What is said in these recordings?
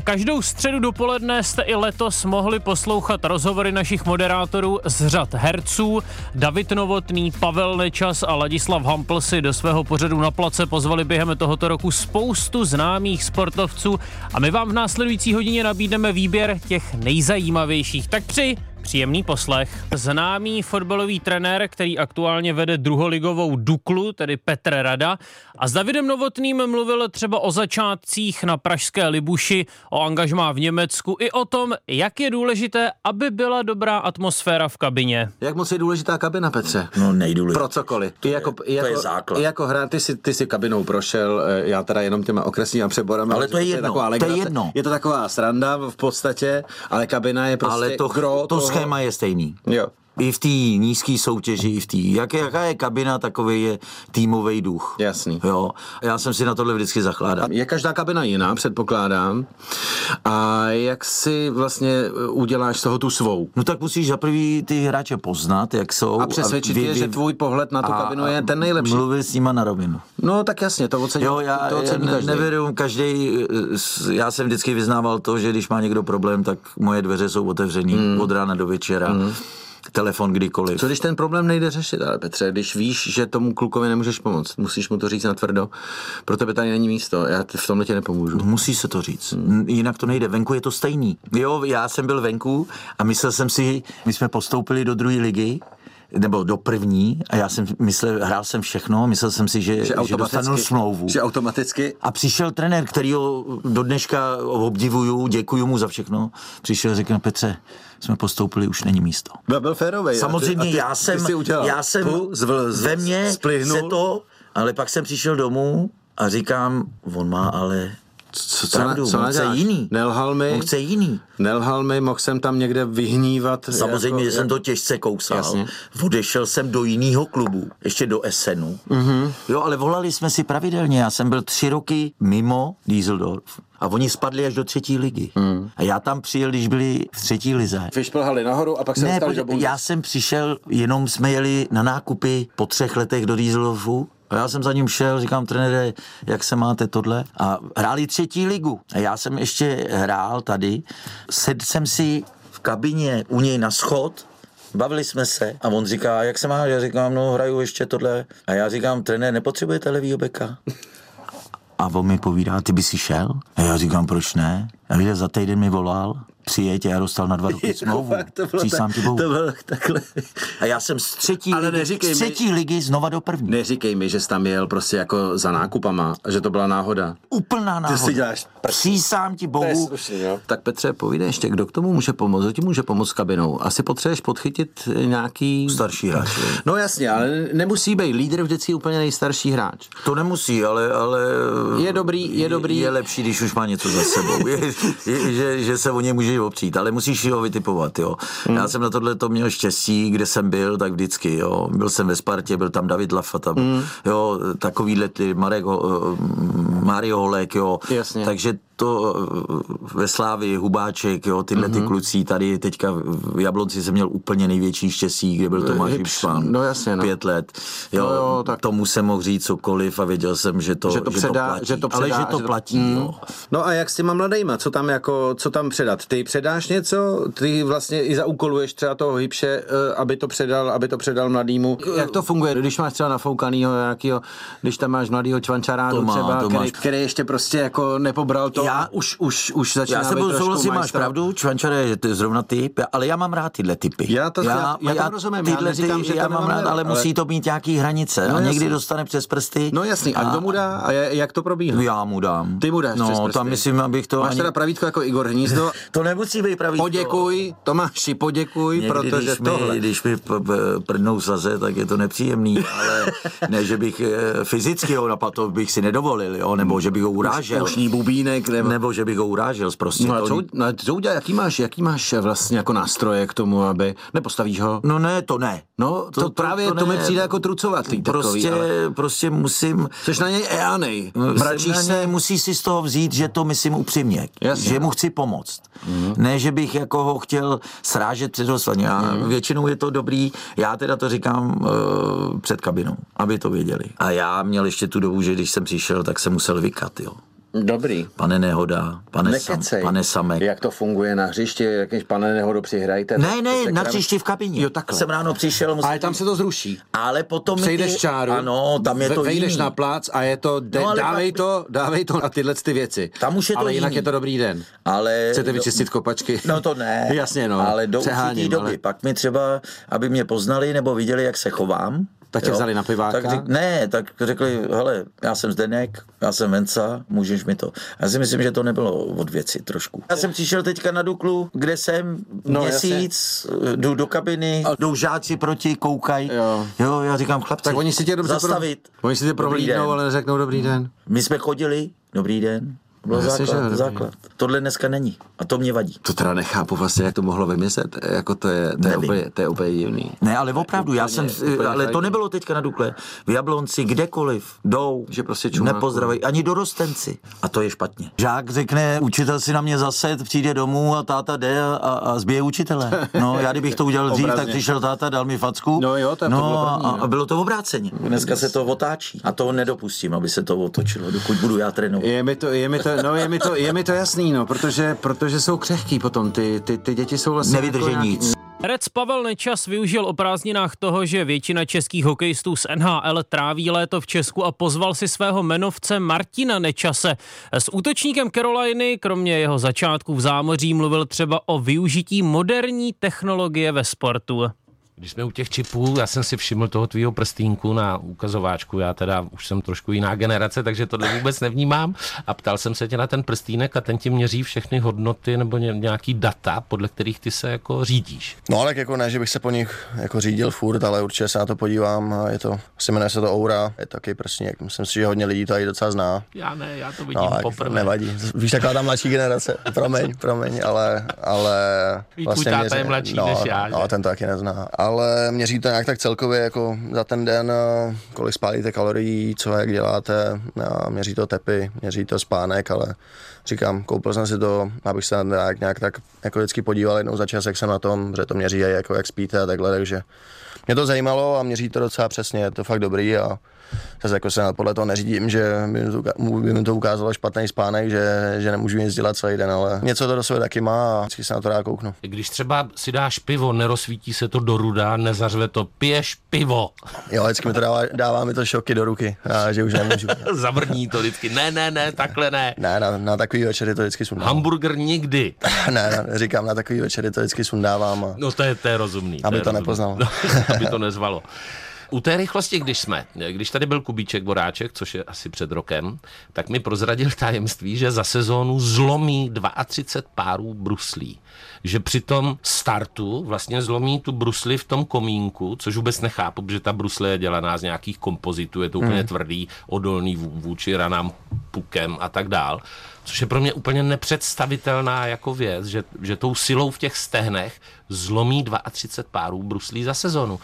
Každou středu dopoledne jste i letos mohli poslouchat rozhovory našich moderátorů z řad herců. David Novotný, Pavel Nečas a Ladislav Hampl si do svého pořadu na place pozvali během tohoto roku spoustu známých sportovců a my vám v následující hodině nabídneme výběr těch nejzajímavějších. Tak při Příjemný poslech. Známý fotbalový trenér, který aktuálně vede druholigovou Duklu, tedy Petr Rada. A s Davidem Novotným mluvil třeba o začátcích na pražské Libuši, o angažmá v Německu i o tom, jak je důležité, aby byla dobrá atmosféra v kabině. Jak moc je důležitá kabina, Petře? No nejdůležitější. Pro cokoliv. Ty jako, to je jako, základ. I jako hra, ty si, ty si kabinou prošel, eh, já teda jenom těma okresníma přeborami. Ale to je jedno, taková to je legrace. jedno. Je to taková sranda v podstatě, ale kabina je prostě Ale to, gro to toho- schéma je stejný. Jo. I v té nízké soutěži, i v té. Jak, jaká je kabina, takový je týmový duch. Jasný. Jo. Já jsem si na tohle vždycky zakládal. Je každá kabina jiná, předpokládám. A jak si vlastně eh, uděláš z toho tu svou? No tak musíš za prvý ty hráče poznat, jak jsou. A přesvědčit je, že tvůj pohled na tu kabinu je ten nejlepší. Mluvil s nima na rovinu. No tak jasně, to ocení, Jo, já, to já ocení ne, každý. nevěřím každý. Já jsem vždycky vyznával to, že když má někdo problém, tak moje dveře jsou otevřený Hmm. od rána do večera. Telefon kdykoliv. Co když ten problém nejde řešit, ale Petře, když víš, že tomu klukovi nemůžeš pomoct, musíš mu to říct na tvrdo, pro tebe tady není místo, já v tomhle tě nepomůžu. Musí se to říct. Hmm. Jinak to nejde. Venku je to stejný. Jo, já jsem byl venku a myslel jsem si, my jsme postoupili do druhé ligy, nebo do první a já jsem myslel, hrál jsem všechno, myslel jsem si, že, že, že dostanu smlouvu. že automaticky A přišel trenér, který ho do dneška obdivuju, děkuju mu za všechno. Přišel a řekl, Petře, jsme postoupili, už není místo. byl, byl férovej. Samozřejmě, a ty, a ty, já jsem, ty já jsem Pu, zvl, z, ve mně splihnul. se to, ale pak jsem přišel domů a říkám, on má ale co, co, pravdu, co on chce jiný. Nelhal mi, On chce jiný. nelhal mi, mohl jsem tam někde vyhnívat. Samozřejmě, jako, že jsem to těžce kousal. Jasně. Odešel jsem do jiného klubu, ještě do Essenu. Mhm. Mm-hmm. Jo, ale volali jsme si pravidelně. Já jsem byl tři roky mimo Dieseldorf. A oni spadli až do třetí ligy. Mm. A já tam přijel, když byli v třetí lize. Vyšplhali nahoru a pak se Ne, dostali do já jsem přišel, jenom jsme jeli na nákupy po třech letech do Dieseldorfu a já jsem za ním šel, říkám, trenére, jak se máte tohle? A hráli třetí ligu. A já jsem ještě hrál tady. Sedl jsem si v kabině u něj na schod, Bavili jsme se a on říká, jak se máš? Já říkám, no hraju ještě tohle. A já říkám, trenér, nepotřebujete levýho beka? A on mi povídá, ty by si šel? A já říkám, proč ne? A víte, za týden mi volal, přijeď a já dostal na dva roky smlouvu. Fakt, to bylo, Přísám tak, ti bohu. to bylo takhle. A já jsem z třetí, Ale ligy, neříkej z mi- třetí ligy znova do první. Neříkej mi, že jsi tam jel prostě jako za nákupama, že to byla náhoda. Úplná náhoda. si děláš prd. Přísám ti bohu. Tak Petře, povídej ještě, kdo k tomu může pomoct? Kdo ti může pomoct s kabinou? Asi potřebuješ podchytit nějaký... Starší hráč. No jasně, ale nemusí být lídr vždycky úplně nejstarší hráč. To nemusí, ale, ale Je dobrý, je dobrý. Je lepší, když už má něco za sebou. Je, je, že, že, se o něj může opřít, ale musíš ho vytipovat. Jo. Hmm. Já jsem na tohle to měl štěstí, kde jsem byl, tak vždycky. Jo. Byl jsem ve Spartě, byl tam David Lafata, Hmm. jo, takovýhle ty, Marek, Ho- Mario Holek, jo. Jasně. Takže to eh, ve Slávi, Hubáček, jo, tyhle Mhm. ty kluci, tady teďka v Jablonci jsem měl úplně největší štěstí, kde byl Tomáš Hipš, Hipšman. no jasně, no. Pět let. Jo, No jo, tak- Tomu jsem mohl říct cokoliv a věděl jsem, že to, Že to předá, platí. že to předá, Ale že to platí, Mm. jo. No a jak s těma mladejma, co tam jako, co tam předat? Ty předáš něco? Ty vlastně i zaúkoluješ třeba toho hybše, eh, aby to předal, aby to předal mladýmu. Jak to funguje, když máš třeba nafoukanýho nějakýho, když tam máš mladýho čvančarádu To má, třeba, to který, máš. který, ještě prostě jako nepobral to Já- už, už, už začíná Já se budu souhlasit, máš majstra. pravdu, Čvančare, že to je zrovna typ, ale já mám rád tyhle typy. Já to- já- já tomu rozumím, já tyhle neříkám, ty, že to já mám rád, ale, ale- musí to mít nějaký hranice. No a někdy dostane přes prsty. No jasný, a kdo mu dá a je- jak to probíhá? Já mu dám. Ty mu dáš No, přes prsty. tam myslím, abych to Máš ani... pravítko jako Igor Hnízdo. To nemusí být pravý. Poděkuj, Tomáši, poděkuj, Někdy, protože když, tohle... mi, když mi prdnou saze, tak je to nepříjemný, ale ne, že bych eh, fyzicky ho napadl, to bych si nedovolil, jo, nebo že bych ho urážel. Ušní bubínek, nebo... Nebo že bych ho urážel prostě. No a co, no, co udělá, jaký máš, jaký máš vlastně jako nástroje k tomu, aby, nepostavíš ho? No ne, to ne. No, to, to, právě, to, to mi přijde jako trucovatý takový, Prostě, ale... prostě musím... Jsi na něj eanej, mračíš se, musí si z toho vzít, že to myslím upřímně, Jasně. že mu chci pomoct. Mm. Ne, že bych jako ho chtěl srážet před ostatní. Mm. Většinou je to dobrý, já teda to říkám uh, před kabinou, aby to věděli. A já měl ještě tu dobu, že když jsem přišel, tak jsem musel vykat, jo. Dobrý. Pane Nehoda, pane, sam, Nekecej. pane Samek. Jak to funguje na hřišti, jakýž pane nehodo přihrajte? Ne, ne, na krám- příště v kabině. Jo, takhle. Jsem ráno přišel, musím... Ale tam se to zruší. ale potom... Přejdeš ty- čáru, Ano, tam je ve- to vejdeš jiný. na plác a je to, de, No, dávej, pak- to, dávej to na tyhle ty věci. Tam už je to Ale jinak jiný. je to dobrý den. Ale... Chcete vyčistit kopačky? No to ne. Jasně, no. Ale do určitý doby. ale- Pak mi třeba, aby mě poznali nebo viděli, jak se chovám. Tak tě vzali na piváka? Tak řek, ne, tak řekli, hele, já jsem Zdeněk, já jsem Venca, můžeš mi to. Já si myslím, že to nebylo od věci trošku. Já jsem přišel teďka na Duklu, kde jsem No, měsíc, jdu do kabiny, jdou žáci proti, koukají. Jo. jo, já říkám, chlapci, Tak oni si tě dobře zastavit. Pro... Oni si tě prohlídnou, ale neřeknou dobrý den. My jsme chodili, dobrý den, to byl No, jasně, že základ, dobrý základ. Tohle dneska není a to mě vadí. To teda nechápu vlastně, jak to mohlo vymyslet. Jako to je, to je, Nevím. úplně, to je úplně divný. Ne, ale opravdu, já jsem, úplně ale to nebylo teďka na Dukle. V Jablonci, kdekoliv, jdou, Že prostě čumáku. nepozdraví, ani dorostenci. A to je špatně. Žák řekne, učitel si na mě zased, přijde domů a táta jde a, a zbije učitele. No, já kdybych to udělal dřív, tak přišel táta, dal mi facku. No jo, to- to no, bylo první, a, no. a bylo to obráceně. Dneska se to otáčí. A to nedopustím, aby se to otočilo, dokud budu já trénovat. Je mi to, je mi to, no, je mi to, je mi to jasný, no, protože, protože jsou křehký potom, ty, ty, ty děti jsou vlastně Nevydrží jako nic. Herec Pavel Nečas využil o prázdninách toho, že většina českých hokejistů z NHL tráví léto v Česku a pozval si svého menovce Martina Nečase. S útočníkem Caroliny, kromě jeho začátku v zámoří, mluvil třeba o využití moderní technologie ve sportu. Když jsme u těch čipů, já jsem si všiml toho tvýho prstínku na ukazováčku, já teda už jsem trošku jiná generace, takže tohle vůbec nevnímám a ptal jsem se tě na ten prstínek a ten ti měří všechny hodnoty nebo ně- nějaký data, podle kterých ty se jako řídíš. No ale jako ne, že bych se po nich jako řídil furt, ale určitě se na to podívám. a Je to, se jmenuje se to Oura, je taky prsník. Myslím si, že hodně lidí to i docela zná. Já ne, já to vidím No, poprvé. nevadí. Víš, taková ta mladší generace. Promiň, promiň, ale... ale I tvůj táta je mladší no, než já, No, že? ten to taky nezná. Ale měří to nějak tak celkově jako za ten den, eh, kolik spálíte kalorií, co jak děláte. A měří to tepy, měří to spánek, ale říkám, koupil jsem si to, abych se nějak, nějak tak jako vždycky podíval jednou za čas, jak jsem na tom, že to měří jako jak spíte a takhle, takže mě to zajímalo a měří to docela přesně, je to fakt dobrý a zase jako se podle toho neřídím, že by mi to, ukázalo špatný spánek, že, že nemůžu nic dělat celý den, ale něco to do sebe taky má a vždycky se na to rád kouknu. Když třeba si dáš pivo, nerozsvítí se to do ruda, nezařve to, piješ pivo. Jo, vždycky mi to dává, dává mi to šoky do ruky, a že už nemůžu. Zavrní to vždycky. Ne, ne, ne, takhle ne. Ne, na, na takový večery to vždycky sundávám. Hamburger nikdy. ne, ne, říkám, na takový večery to vždycky sundávám a No to je, to je rozumný. Aby je to rozumný. nepoznal. No, aby to nezvalo. U té rychlosti, když jsme, když tady byl Kubíček Boráček, což je asi před rokem, tak mi prozradil tajemství, že za sezónu zlomí 32 párů bruslí. Že při tom startu vlastně zlomí tu brusli v tom komínku, což vůbec nechápu, protože ta brusle je dělaná z nějakých kompozitů, je to úplně Hmm. tvrdý, odolný vů- vůči ranám pukem a tak dál. Což je pro mě úplně nepředstavitelná jako věc, že, že tou silou v těch stehnech zlomí 32 párů bruslí za sezonu.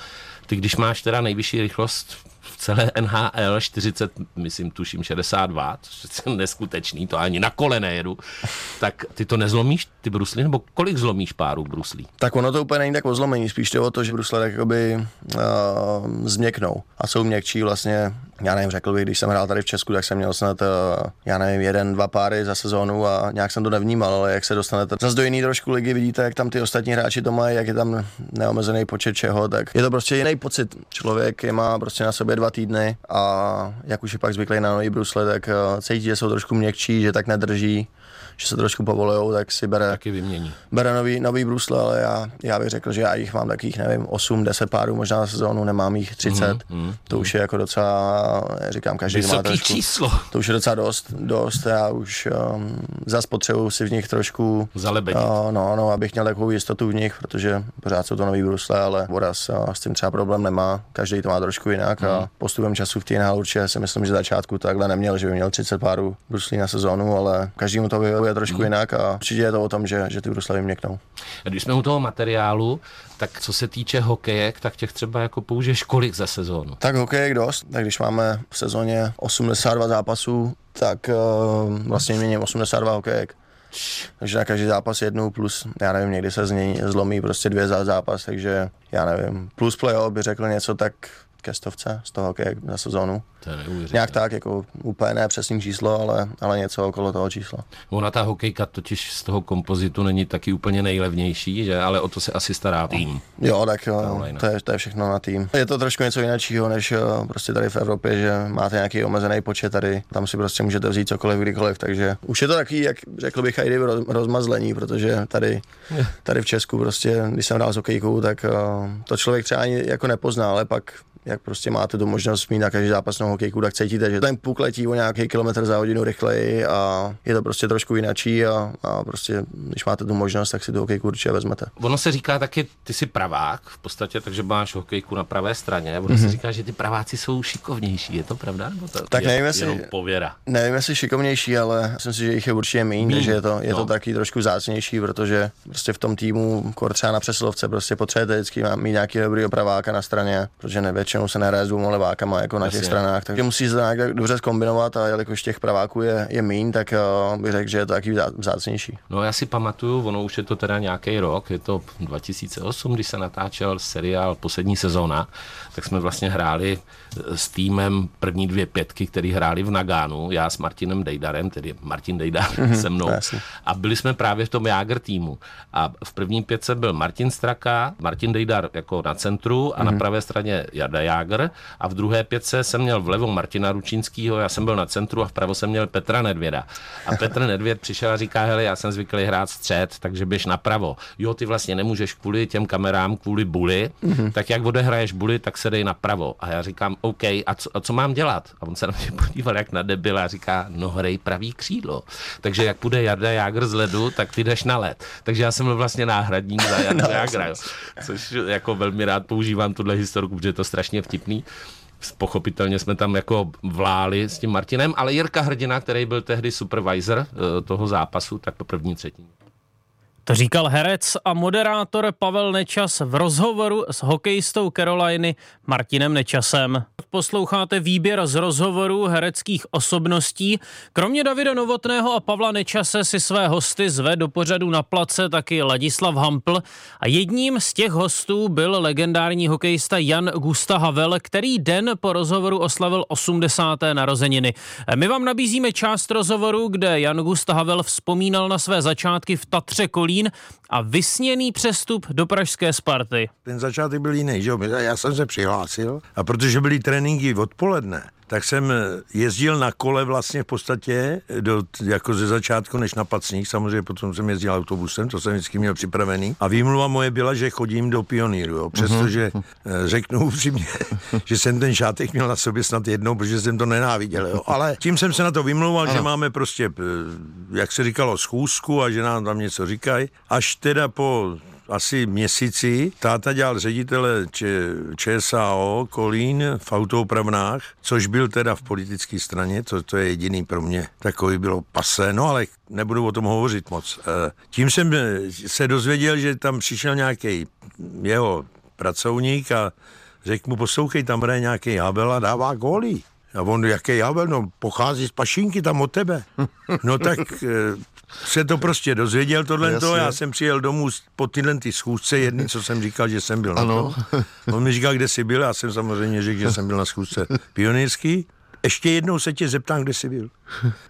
Ty, když máš teda nejvyšší rychlost celé NHL 40, myslím, tuším 62, což je neskutečný, to ani na kole nejedu, tak ty to nezlomíš, ty brusly, nebo kolik zlomíš párů bruslí? Tak ono to úplně není tak o zlomení, spíš to o to, že brusle tak jakoby uh, změknou a jsou měkčí vlastně, já nevím, řekl bych, když jsem hrál tady v Česku, tak jsem měl snad, uh, já nevím, jeden, dva páry za sezónu a nějak jsem to nevnímal, ale jak se dostanete zase do jiný trošku ligy, vidíte, jak tam ty ostatní hráči to mají, jak je tam neomezený počet čeho, tak je to prostě jiný pocit. Člověk je má prostě na sobě dva týdny a jak už je pak zvyklý na nový brusle, tak uh, cítí, že jsou trošku měkčí, že tak nedrží, že se trošku povolujou, tak si bere Taky vymění. bere nový, nový brusle, ale já, já bych řekl, že já jich mám takových, nevím, 8, 10 párů možná na sezónu, nemám jich 30. Mm, to už je jako docela, říkám, každý to má Vysoký trošku, číslo. to už je docela dost, dost, já už um, zas potřebuji si v nich trošku, Zalebedit. uh, no, no, abych měl takovou jistotu v nich, protože pořád jsou to nový brusle, ale Boras uh, s tím třeba problém nemá, každý to má trošku jinak a postupem času v té určitě si myslím, že začátku takhle neměl, že by měl 30 párů bruslí na sezónu, ale každému to vyhovuje trošku jinak a určitě je to o tom, že, že ty brusle vyměknou. A Když jsme u toho materiálu, tak co se týče hokejek, tak těch třeba jako použiješ kolik za sezónu? Tak hokej je dost, tak když máme v sezóně 82 zápasů, tak uh, vlastně měním 82 hokejek. Takže na každý zápas jednu plus, já nevím, někdy se z něj zlomí prostě dvě za zápas, takže já nevím, plus playoff by řekl něco tak ke stovce z toho hokeje za sezónu. To je. Nějak tak, jako úplně ne přesný číslo, ale, ale něco okolo toho čísla. Ona ta hokejka totiž z toho kompozitu není taky úplně nejlevnější, že? ale o to se asi stará tým. Jo, tak jo, to je, to je všechno na tým. Je to trošku něco jiného, než jo, prostě tady v Evropě, že máte nějaký omezený počet tady, tam si prostě můžete vzít cokoliv, kdykoliv, takže už je to takový, jak řekl bych, i kdyby roz- rozmazlení, protože tady, tady v Česku prostě, když jsem hrál s hokejkou, tak uh, to člověk třeba ani jako nepozná, ale pak jak prostě máte tu možnost mít na každý zápasnou hokejku, tak cítíte, že ten puk letí o nějaký kilometr za hodinu rychleji a je to prostě trošku jinačí a, a prostě, když máte tu možnost, tak si tu hokejku určitě vezmete. Ono se říká taky, ty jsi pravák v podstatě, takže máš hokejku na pravé straně. Ono Mhm. se říká, že ty praváci jsou šikovnější. Je to pravda? Nebo to Tak je nevím, jestli- pověra. Nevím, jestli šikovnější, ale myslím si, že jich je určitě méně, Míň, takže je to, je no. to taky trošku zácnější, protože prostě v tom týmu, kor třeba na přesilovce, prostě potřebujete vždycky mít nějaký dobrý opraváka na straně, protože ne, většinou se nehraje s dvěma levákama jako na těch Jasně. stranách, takže musí se to nějak tak dobře zkombinovat a jelikož těch praváků je, je méně, tak uh, bych řekl, že je to taky zá- zácnější. No já si pamatuju, ono už je to teda nějaký rok, je to 2008, když se natáčel seriál Poslední sezóna, tak jsme vlastně hráli eh, s týmem první dvě pětky, který hráli v Nagánu, já s Martinem Dejdarem, tedy Martin Dejdar se mnou. jasně. A byli jsme právě v tom Jágr týmu. A v první pětce byl Martin Straka, Martin Dejdar jako na centru a na pravé straně Jarda Jágr. A v druhé pětce jsem měl vlevo Martina Ručínského, já jsem byl na centru a vpravo jsem měl Petra Nedvěda. A Petr Nedvěd přišel a říká, hele, já jsem zvyklý hrát střed, takže běž napravo. Jo, ty vlastně nemůžeš kvůli těm kamerám, kvůli buli, mm-hmm. tak jak odehraješ buli, tak se dej napravo. A já říkám, OK, a co, a co mám dělat? A on se na mě podíval jak na debila a říká, no hrej pravý křídlo. Takže jak půjde Jarda Jágr z ledu, tak ty jdeš na led. Takže já jsem byl vlastně náhradník za Jarda Jágra, jo. což jako velmi rád používám tuhle historku, protože je to strašně vtipný. Pochopitelně jsme tam jako vláli s tím Martinem, ale Jirka Hrdina, který byl tehdy supervisor eh, toho zápasu, tak po první třetí. To říkal herec a moderátor Pavel Nečas v rozhovoru s hokejistou Caroliny Martinem Nečasem. Posloucháte výběr z rozhovorů hereckých osobností. Kromě Davida Novotného a Pavla Nečase si své hosty zve do pořadu na place taky Ladislav Hampl a jedním z těch hostů byl legendární hokejista Jan Gusta Havel, který den po rozhovoru oslavil 80. narozeniny. My vám nabízíme část rozhovoru, kde Jan Gusta Havel vzpomínal na své začátky v Tatře Kolín a vysněný přestup do pražské Sparty. Ten začátek byl jiný, že jo? Já jsem se přihlásil a protože byly tréninky odpoledne, tak jsem jezdil na kole vlastně v podstatě do, jako ze začátku než na Pacník, samozřejmě potom jsem jezdil autobusem, to jsem vždycky měl připravený. A výmluva moje byla, že chodím do pioníru, jo? přestože uh-huh. řeknu upřímně, že jsem ten šátek měl na sobě snad jednou, protože jsem to nenáviděl. Jo? Ale tím jsem se na to vymlouval, ano. že máme prostě, eh, jak se říkalo, schůzku a že nám tam něco říkají. Až teda po asi měsíci táta dělal ředitele Č- ČSAO Kolín v autopravnách, což byl teda v politické straně, to, to je jediný pro mě. Takový bylo pasé, no ale nebudu o tom hovořit moc. Eh, Tím jsem eh, se dozvěděl, že tam přišel nějaký jeho pracovník a řekl mu, poslouchej, tam hraje nějaký Habel a dává góly. A on, jaký Habel, no pochází z Pašinky tam od tebe. No tak eh, se to prostě dozvěděl tohle to, já jsem přijel domů po tyhle ty schůzce, jedný, co jsem říkal, že jsem byl ano. na tom. On mi říkal, kde jsi byl, já jsem samozřejmě řekl, že jsem byl na schůzce pionýrský. Ještě jednou se tě zeptám, kde jsi byl.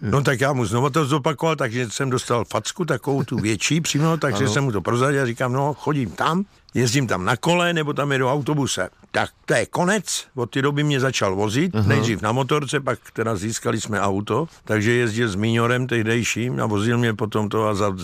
No tak já mu znovu to zopakoval, takže jsem dostal facku, takovou tu větší přímo, takže ano. jsem mu to prozradil a říkám, no chodím tam, jezdím tam na kole nebo tam jedu autobuse. Tak to je konec, od té doby mě začal vozit, uh-huh. nejdřív na motorce, pak teda získali jsme auto, takže jezdil s Míňorem tehdejším a vozil mě potom to a za,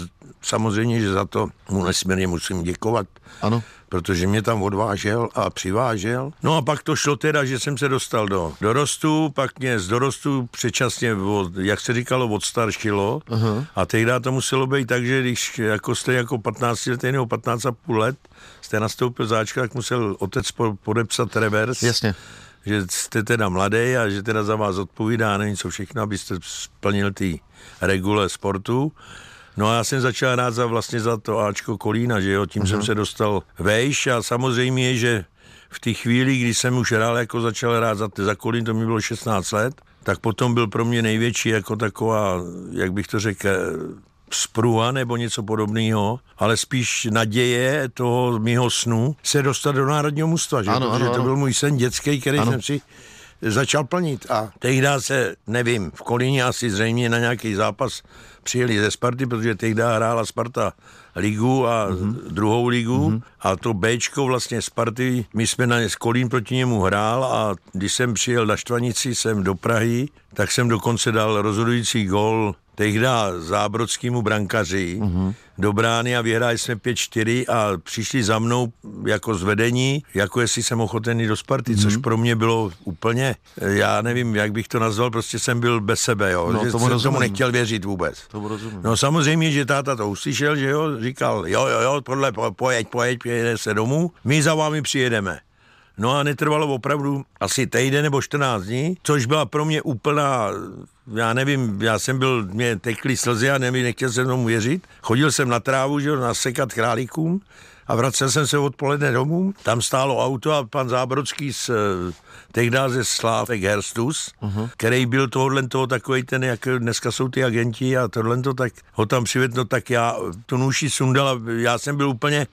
samozřejmě, že za to mu nesmírně musím děkovat. Ano. Protože mě tam odvážel a přivážel. No a pak to šlo teda, že jsem se dostal do dorostu, pak mě z dorostu předčasně, od, jak se říkalo, odstaršilo. Uh-huh. A tehdy to muselo být tak, že když jako jste jako 15 letý nebo 15 a půl let, jste nastoupil záčka, tak musel otec po, podepsat revers. Jasně. Že jste teda mladý a že teda za vás odpovídá, není co všechno, abyste splnil ty regule sportu. No a já jsem začal hrát za, vlastně za to Ačko Kolína, že jo, tím uh-huh. jsem se dostal vejš a samozřejmě, že v té chvíli, kdy jsem už hrál, jako začal hrát za, za Kolín, to mi bylo 16 let, tak potom byl pro mě největší jako taková, jak bych to řekl, sprua nebo něco podobného, ale spíš naděje toho mého snu se dostat do národního mužstva, že? Ano, Protože ano, to byl můj sen dětský, který Ano. jsem si začal plnit. A tehdy se, nevím, v Kolíně asi zřejmě na nějaký zápas přijeli ze Sparty, protože tehdy hrála Sparta ligu a Mhm. mm-hmm. druhou ligu mm-hmm. a to Bčko vlastně Sparty, my jsme na z Kolín proti němu hrál a když jsem přijel na Štvanici sem do Prahy, tak jsem dokonce dal rozhodující gol tehdy zábrodskýmu brankaři mm-hmm. do brány a vyhráli jsme 5-4 a přišli za mnou jako zvedení, jako jestli jsem ochotený do Sparty, mm-hmm. což pro mě bylo úplně, já nevím, jak bych to nazval, prostě jsem byl bez sebe, jo, No, že tomu jsem rozumím. tomu nechtěl věřit vůbec. Tomu rozumím. No samozřejmě, že táta to uslyšel, že jo, říkal, jo, jo, jo, podle, po- pojeď, pojeď, pojede se domů, my za vámi přijedeme. No a netrvalo opravdu asi týden nebo 14 dní, což byla pro mě úplná, já nevím, já jsem byl, mě tekly slzy a nevím, nechtěl jsem tomu věřit. Chodil jsem na trávu, že jo, nasekat králíkům a vracel jsem se odpoledne domů. Tam stálo auto a pan Zábrodský z eh, tehdy ze Slávek Herstus, uh-huh. který byl tohohle toho takový ten, jak dneska jsou ty agenti a tohle to, tak ho tam přivedl, no tak já tu nůši sundal a já jsem byl úplně,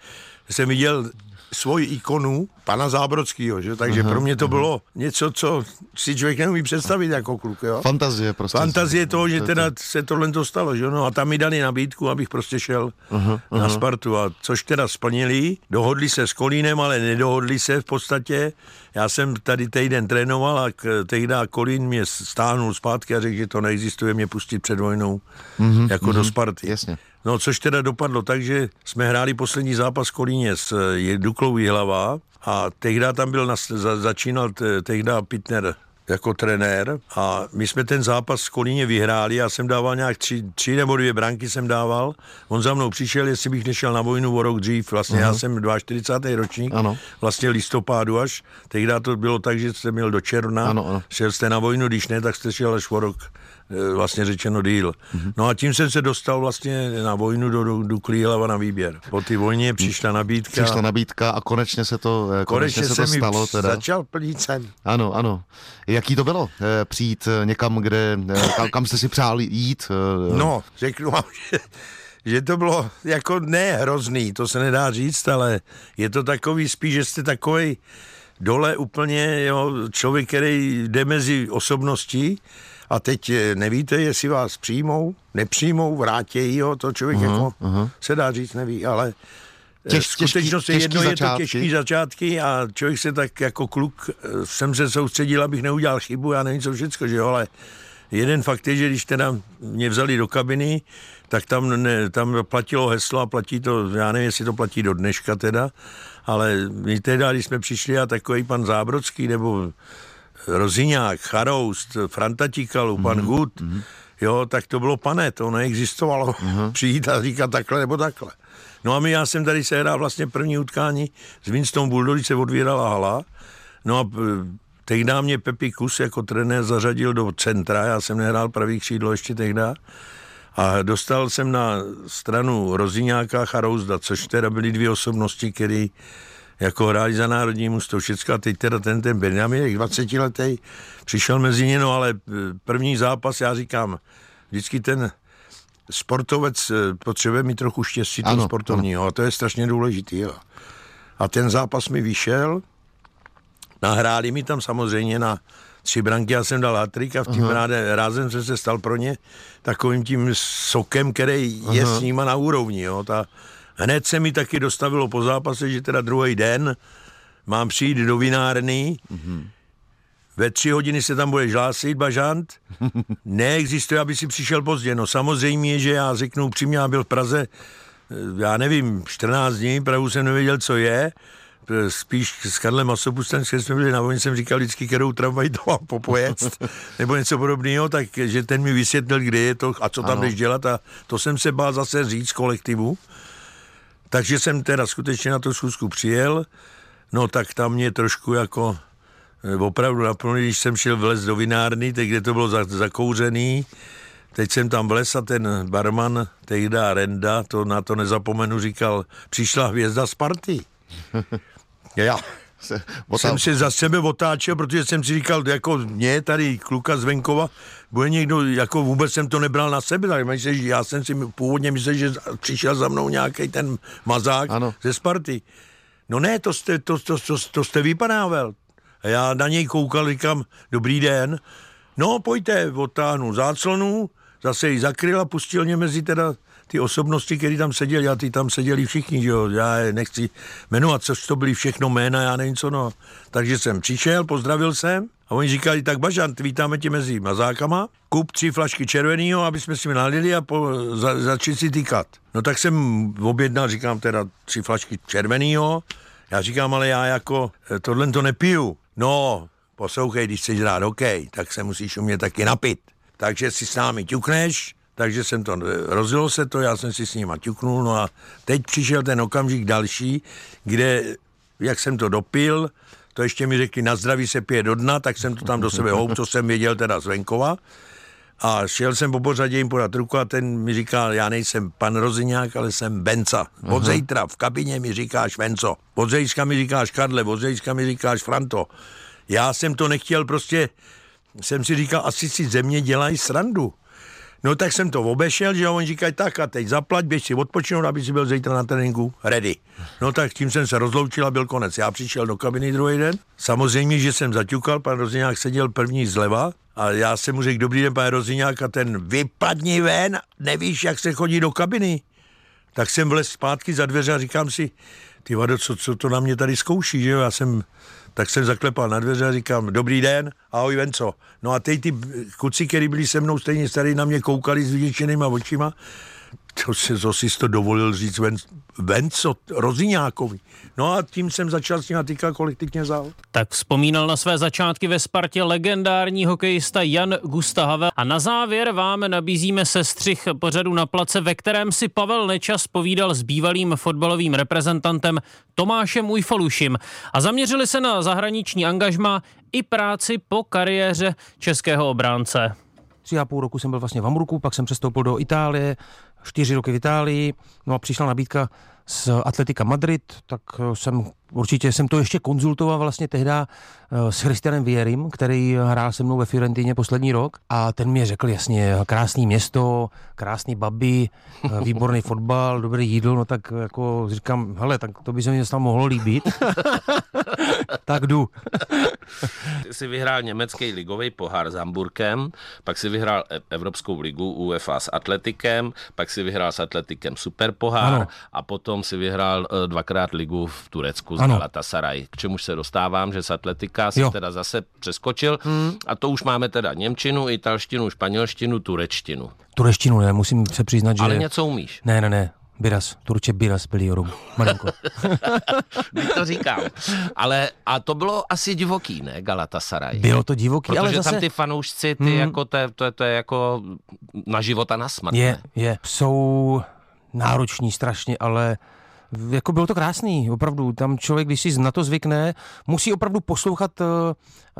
jsem viděl svoji ikonu pana Zábrodského, že? takže uh-huh, pro mě to bylo něco, co si člověk neumí představit jako kluk. Jo? Fantazie prostě. Fantazie toho, že teda se tohle to stalo, že no a tam mi dali nabídku, abych prostě šel uh-huh, uh-huh. na Spartu a což teda splnili, dohodli se s Kolínem, ale nedohodli se v podstatě. Já jsem tady týden trénoval a tehdy Kolín mě stáhnul zpátky a řekl, že to neexistuje mě pustit před vojnou uh-huh, jako uh-huh, do Sparty. jasně. No, což teda dopadlo tak, že jsme hráli poslední zápas v Kolíně s eh, Duklou Jihlava a tehdy tam byl, začínal te- tehdy Pitner jako trenér a my jsme ten zápas s Kolíně vyhráli, já jsem dával nějak tři, tři nebo dvě branky jsem dával, on za mnou přišel, jestli bych nešel na vojnu o rok dřív, vlastně já jsem 42. ročník, Ano. vlastně listopádu až, tehdy to bylo tak, že jste měl do června, Ano, ano. šel jste na vojnu, když ne, tak jste šel až o rok vlastně řečeno díl. Mhm. No a tím jsem se dostal vlastně na vojnu do, do, do Klílava na výběr. Po té vojně přišla nabídka. Přišla nabídka a konečně se to, eh, konečně, Konečně se to mi stalo teda. začal plnit sen. Ano, ano. Jaký to bylo eh, přijít někam, kde, kam, kam jste si přál jít? No, řeknu vám, že, že to bylo jako ne hrozný, to se nedá říct, ale je to takový spíš, že jste takový dole úplně jo, člověk, který jde mezi osobností a teď eh, nevíte, jestli vás přijmou, nepřijmou, vrátějí ho, to člověk uh-huh, jako uh-huh. se dá říct, neví, ale eh, Těž- skutečnost těžký- je jedno, je to začátky. těžký začátky a člověk se tak jako kluk eh, jsem se soustředil, abych neudělal chybu, já nevím co všecko, že jo, ale jeden fakt je, že když teda mě vzali do kabiny, tak tam, ne, tam platilo heslo a platí to, já nevím, jestli to platí do dneška teda, ale my teda, když jsme přišli a takový pan Zábrodský nebo Roziňák, Charoust, Franta Tikalu, pan mm-hmm. Gut, jo, tak to bylo pane, to neexistovalo mm-hmm. přijít a říkat takhle nebo takhle. No a my, já jsem tady sehrál vlastně první utkání s Winston Bulldog, když se odvírala hala, no a p- tehdy mě Pepi Kus jako trenér zařadil do centra, já jsem nehrál pravý křídlo ještě tehdy, a dostal jsem na stranu Roziňáka a Charouzda, což teda byly dvě osobnosti, které jako hráli za národní všecko a teď teda ten, ten Benjamin, 20 letý, přišel mezi ně, no ale eh, první zápas, já říkám, vždycky ten sportovec eh, potřebuje mít trochu štěstí toho Ano, sportovního a to je strašně důležitý. Jo. A ten zápas mi vyšel, nahráli mi tam samozřejmě na tři branky, já jsem dal hatrik a v tím ráde, rázem jsem se stal pro ně takovým tím sokem, který je Aha. s nima na úrovni. Jo. Ta, hned se mi taky dostavilo po zápase, že teda druhý den mám přijít do vinárny, ve tři hodiny se tam bude hlásit bažant. Neexistuje, aby si přišel pozdě. No samozřejmě, že já řeknu upřímně, já byl v Praze, eh, já nevím, 14 dní, Prahu jsem nevěděl, co je. Eh, Spíš s Karlem Masopustem, když jsme byli na vojně, jsem říkal vždycky, kterou tramvaj to mám popojet, nebo něco podobného, tak že ten mi vysvětlil, kde je to a co tam Ano. jdeš dělat a to jsem se bál zase říct kolektivu. Takže jsem teda skutečně na tu schůzku přijel, no tak tam mě trošku jako eh, opravdu naplnili, když jsem šel vlez do vinárny, teď kde to bylo za, zakouřený, teď jsem tam vlez a ten barman, tehda Renda, to na to nezapomenu, říkal, přišla hvězda z party. Já, se jsem si za sebe otáčel, protože jsem si říkal, jako mě tady kluka z venkova, bude někdo, jako vůbec jsem to nebral na sebe, tak myslím, že já jsem si původně myslel, že přišel za mnou nějaký ten mazák Ano. ze Sparty. No ne, to jste, to, to, to, to jste vypadával. A já na něj koukal, říkám, dobrý den. No, pojďte, odtáhnu záclonu, zase ji zakryl a pustil mě mezi teda ty osobnosti, které tam seděli, a ty tam seděli všichni, že jo, já je nechci jmenovat, což to byly všechno jména, já nevím co, no. Takže jsem přišel, pozdravil jsem a oni říkali, tak Bažant, vítáme tě mezi mazákama, kup tři flašky červeného, aby jsme si nalili a po, za, začali si týkat. No tak jsem objednal, říkám teda tři flašky červeného, já říkám, ale já jako eh, tohle to nepiju. No, poslouchej, když chceš hrát hokej, tak se musíš umět taky napit. Takže si s námi ťukneš, takže jsem to, rozjelo se to, já jsem si s nima ťuknul, no a teď přišel ten okamžik další, kde, jak jsem to dopil, to ještě mi řekli, na zdraví se pije do dna, tak jsem to tam do sebe houp, co jsem věděl teda z venkova. A šel jsem po pořadě jim podat ruku a ten mi říkal, já nejsem pan Roziňák, ale jsem Benca. Od zítra v kabině mi říkáš Venco. Od zejska mi říkáš Karle, od zejska mi říkáš Franto. Já jsem to nechtěl, prostě jsem si říkal, asi si ze mě dělají srandu. No tak jsem to obešel, že oni říkají, tak a teď zaplať, běž si odpočinout, aby si byl zítra na tréninku ready. No tak tím jsem se rozloučil a byl konec. Já přišel do kabiny druhý den. Samozřejmě, že jsem zaťukal, pan Roziňák seděl první zleva a já jsem mu řekl, dobrý den, pane Roziňák, a ten vypadni ven, nevíš, jak se chodí do kabiny. Tak jsem vlez zpátky za dveře a říkám si, ty vado, co, co to na mě tady zkouší, že jo? Já jsem, tak jsem zaklepal na dveře a říkám, dobrý den, ahoj Venco. No a teď ty kluci, kteří byli se mnou stejně starý, na mě koukali s vyděčenýma očima, to si, to si to dovolil říct ven, Venco, Roziňákovi. No a tím jsem začal s ním týkat, kolik ty vzal. Tak vzpomínal na své začátky ve Spartě legendární hokejista Jan Gusta Havel. A na závěr vám nabízíme sestřih pořadu na place, ve kterém si Pavel Nečas povídal s bývalým fotbalovým reprezentantem Tomášem Ujfalušim a zaměřili se na zahraniční angažma i práci po kariéře českého obránce. Tři a půl roku jsem byl vlastně v Hamburgu, pak jsem přestoupil do Itálie, čtyři roky v Itálii, no a přišla nabídka z Atletika Madrid, tak eh, jsem určitě jsem to ještě konzultoval vlastně tehda eh, s Christianem Vierim, který hrál se mnou ve Fiorentině poslední rok a ten mi řekl jasně, krásný město, krásný baby, eh, výborný fotbal, dobrý jídlo, no tak jako říkám, hele, tak to by se mi tam mohlo líbit. tak jdu. Ty si vyhrál německý ligový pohár s Hamburkem, pak si vyhrál e- Evropskou ligu UEFA s Atletikem, pak si vyhrál s Atletikem Superpohár Ano. a potom si vyhrál eh, dvakrát ligu v Turecku s Ano. Galatasaray. K čemuž se dostávám, že z Atletika si Jo. teda zase přeskočil a to už máme teda Němčinu, italštinu, španělštinu, turečtinu. Tureštinu ne, musím se přiznat, že... Ale něco umíš. Ne, ne, ne, Biras, Turče Biras Beliorum, malinko. To říkám. Ale a to bylo asi divoký, ne, Galatasaray? Bylo to divoký, Protože ale zase... tam ty fanoušci, ty Hmm. jako, to, je- to, je- to je jako na život a na smrt. Je, ne? je. Jsou nároční strašně, ale jako bylo to krásný, opravdu. Tam člověk, když si na to zvykne, musí opravdu poslouchat uh,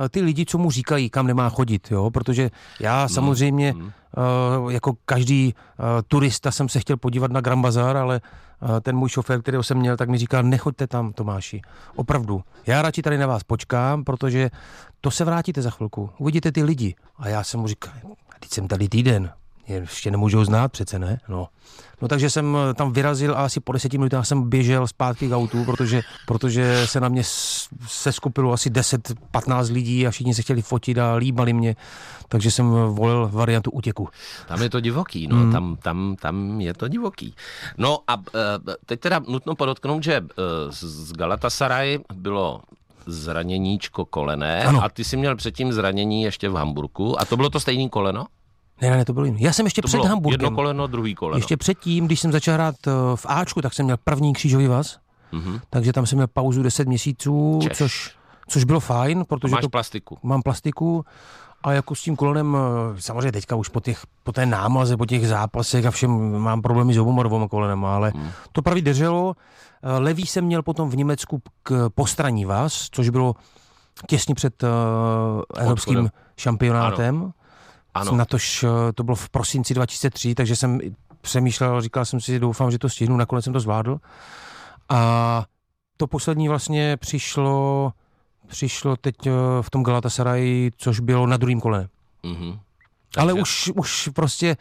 ty lidi, co mu říkají, kam nemá chodit, jo? protože já samozřejmě uh, jako každý uh, turista jsem se chtěl podívat na Grand Bazar, ale uh, ten můj šofér, kterého jsem měl, tak mi říkal, nechoďte tam, Tomáši. Opravdu. Já radši tady na vás počkám, protože to se vrátíte za chvilku. Uvidíte ty lidi. A já jsem mu říkal, teď jsem tady týden, ještě nemůžou znát přece, ne? No. no takže jsem eh, tam vyrazil a asi po deseti minutách jsem běžel zpátky k autu, protože, protože se na mě seskupilo asi 10-15 lidí a všichni se chtěli fotit a líbali mě, takže jsem volil variantu útěku. Tam je to divoký, no, Hmm. tam, tam, tam je to divoký. No a eh, teď teda nutno podotknout, že eh, z Galatasaray bylo zraněníčko kolené Ano. a ty jsi měl předtím zranění ještě v Hamburku a to bylo to stejný koleno? Ne, ne, to bylo jiné. Já jsem ještě To před Hamburgem. jedno koleno, druhý koleno. Ještě předtím, když jsem začal hrát eh, v Ačku, tak jsem měl první křížový vaz, Mhm. takže tam jsem měl pauzu 10 měsíců, Češ. což, což bylo fajn, To protože máš to plastiku. mám plastiku a jako s tím kolenem, eh, samozřejmě teďka už po, těch, po té námaze, po těch zápasech a všem mám problémy s oboma dvoma kolenema, ale Hmm. to pravý drželo. Eh, Levý jsem měl potom v Německu k postraní vás, což bylo těsně před uh, evropským Odchodem. šampionátem. Ano. Na tož, to bylo v prosinci 2003, takže jsem přemýšlel, říkal jsem si, doufám, že to stihnu, nakonec jsem to zvládl. A to poslední vlastně přišlo, přišlo teď eh, v tom Galatasaray, což bylo na druhém kole. Mhm. Ale Takže- už, už prostě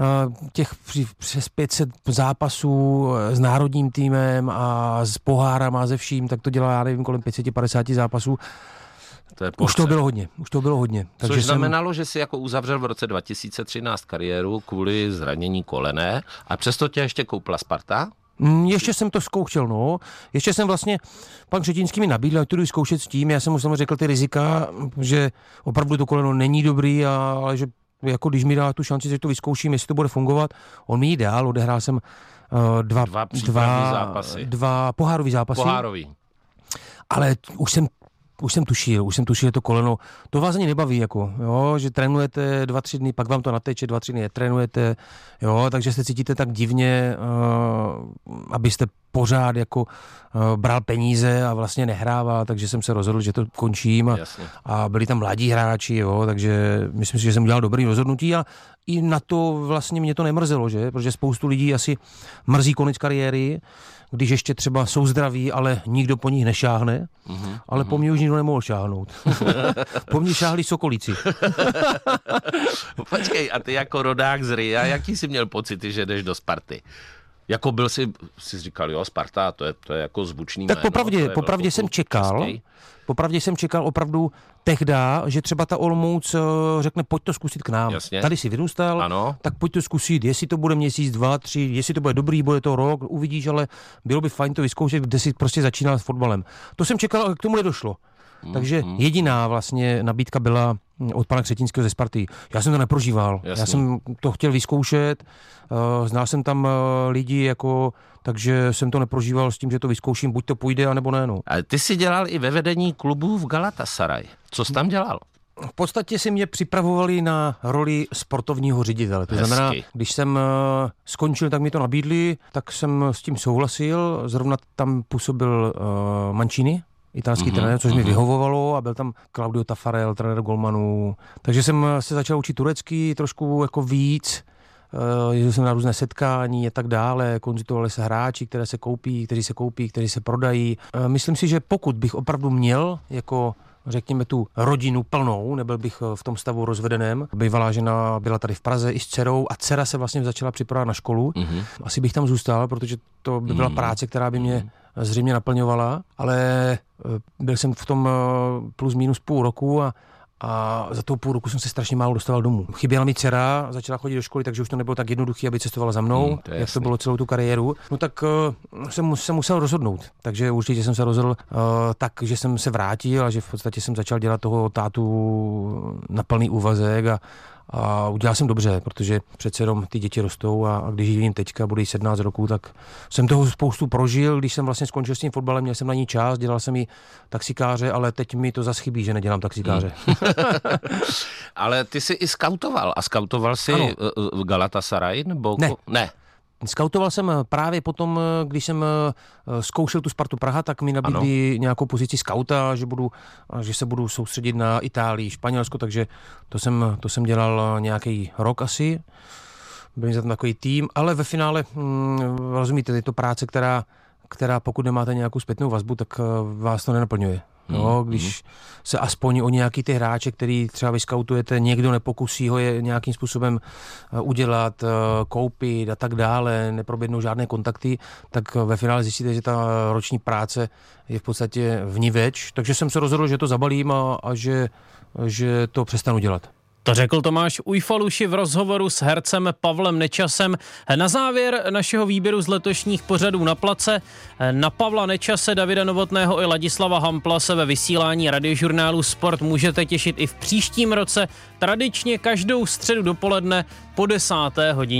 eh, těch přes 500 zápasů eh, s národním týmem a s pohárama a ze vším, tak to dělá, já nevím, kolem 550 zápasů. To je Už to bylo hodně, už to bylo hodně. Což jsem- znamenalo, že si jako uzavřel v roce 2013 kariéru kvůli zranění kolene a přesto tě ještě koupila Sparta. Mm, Ještě jsem to zkoušel, no. Ještě jsem vlastně, pan Křetínský mi nabídl, ať to jdu zkoušet s tím. Já jsem mu samozřejmě řekl ty rizika, že opravdu to koleno není dobrý, a, ale že jako když mi dá tu šanci, že to vyzkouším, jestli to bude fungovat. On mi ji dál, odehrál jsem uh, dva, Dva přípravný zápasy. dva pohárový zápasy. Pohárový. ale už jsem už jsem tušil, už jsem tušil, že to koleno, to vás ani nebaví, jako, jo, že trénujete dva, tři dny, pak vám to nateče, dva, tři dny netrénujete, jo, takže se cítíte tak divně, uh, abyste pořád jako uh, bral peníze a vlastně nehrával, takže jsem se rozhodl, že to končím a, Jasně. a byli tam mladí hráči, jo, takže myslím si, že jsem udělal dobrý rozhodnutí a i na to vlastně mě to nemrzelo, že, protože spoustu lidí asi mrzí konec kariéry, když ještě třeba jsou zdraví, ale nikdo po nich nešáhne, mm-hmm. ale po mně už nikdo nemohl šáhnout. po mně šáhli sokolíci. Počkej, a ty jako rodák z Ria, jaký jsi měl pocity, že jdeš do Sparty? Jako byl si, si říkal, jo, Sparta, to je, to je jako zvučný Tak jméno, popravdě, popravdě jsem čekal, český. popravdě jsem čekal opravdu tehda, že třeba ta Olmouc eh, řekne, pojď to zkusit k nám. Jasně. Tady si vyrůstal, Ano. tak pojď to zkusit, jestli to bude měsíc, dva, tři, jestli to bude dobrý, bude to rok, uvidíš, ale bylo by fajn to vyzkoušet, kde si prostě začínal s fotbalem. To jsem čekal, ale k tomu nedošlo. Takže Mhm. jediná vlastně nabídka byla od pana Křetínského ze Sparty. Já jsem to neprožíval. Já Jasný. jsem to chtěl vyzkoušet, eh, znal jsem tam eh, lidi, jako, takže jsem to neprožíval s tím, že to vyzkouším, buď to půjde, anebo ne. No. A ty jsi dělal i ve vedení klubu v Galatasaray. Co jsi tam dělal? V podstatě si mě připravovali na roli sportovního ředitele. To znamená, když jsem eh, skončil, tak mi to nabídli, tak jsem s tím souhlasil. Zrovna tam působil uh, Mancini, italský mm-hmm, trenér, což mi vyhovovalo a byl tam Claudio Tafarel, trenér golmanů. Takže jsem eh, se začal učit turecký trošku jako víc. Uh, jezdil jsem na různé setkání a tak dále, konzultovali se hráči, které se koupí, kteří se koupí, kteří se prodají. Uh, myslím si, že pokud bych opravdu měl jako řekněme tu rodinu plnou, nebyl bych eh, v tom stavu rozvedeném. Bývalá žena byla tady v Praze i s dcerou a dcera se vlastně začala připravovat na školu. Mm-hmm. Asi bych tam zůstal, protože to by byla práce, která by mě zřejmě naplňovala, ale eh, byl jsem v tom eh, plus minus půl roku a a za tou půl roku jsem se strašně málo dostával domů. Chyběla mi dcera, začala chodit do školy, takže už to nebylo tak jednoduché, aby cestovala za mnou, Hmm, to jak to jasný. bylo celou tu kariéru. No tak uh, jsem se musel rozhodnout. Takže určitě jsem se rozhodl uh, tak, že jsem se vrátil a že v podstatě jsem začal dělat toho tátu na plný úvazek a, a udělal jsem dobře, protože přece jenom ty děti rostou a, a když jim teďka, bude jí 17 roků, tak jsem toho spoustu prožil, když jsem vlastně skončil s tím fotbalem, měl jsem na ní čas, dělal jsem i taxikáře, ale teď mi to zas chybí, že nedělám taxikáře. Ale ty jsi i skautoval. A skautoval jsi Ano. eh, eh, Galatasaray? Nebo Ne. ne. Skautoval jsem eh, právě potom, eh, když jsem eh, zkoušel tu Spartu Praha, tak mi nabídli ano. nějakou pozici skauta, že, budu, že se budu soustředit na Itálii, Španělsko, takže to jsem, to jsem dělal nějaký rok asi. Byl jsem tam takový tým, ale ve finále, hm, rozumíte, je to práce, která, která pokud nemáte nějakou zpětnou vazbu, tak vás to nenaplňuje. No, když se aspoň o nějaký ty hráče, který třeba vyskautujete, někdo nepokusí ho je nějakým způsobem eh, udělat, eh, koupit a tak dále, neproběhnou žádné kontakty, tak eh, ve finále zjistíte, že ta roční práce je v podstatě vniveč. Takže jsem se rozhodl, že to zabalím a, a že, že to přestanu dělat. To řekl Tomáš Ujfaluši v rozhovoru s hercem Pavlem Nečasem. Na závěr našeho výběru z letošních pořadů na place na Pavla Nečase, Davida Novotného i Ladislava Hampla se ve vysílání radiožurnálu Sport můžete těšit i v příštím roce, tradičně každou středu dopoledne po desáté hodině.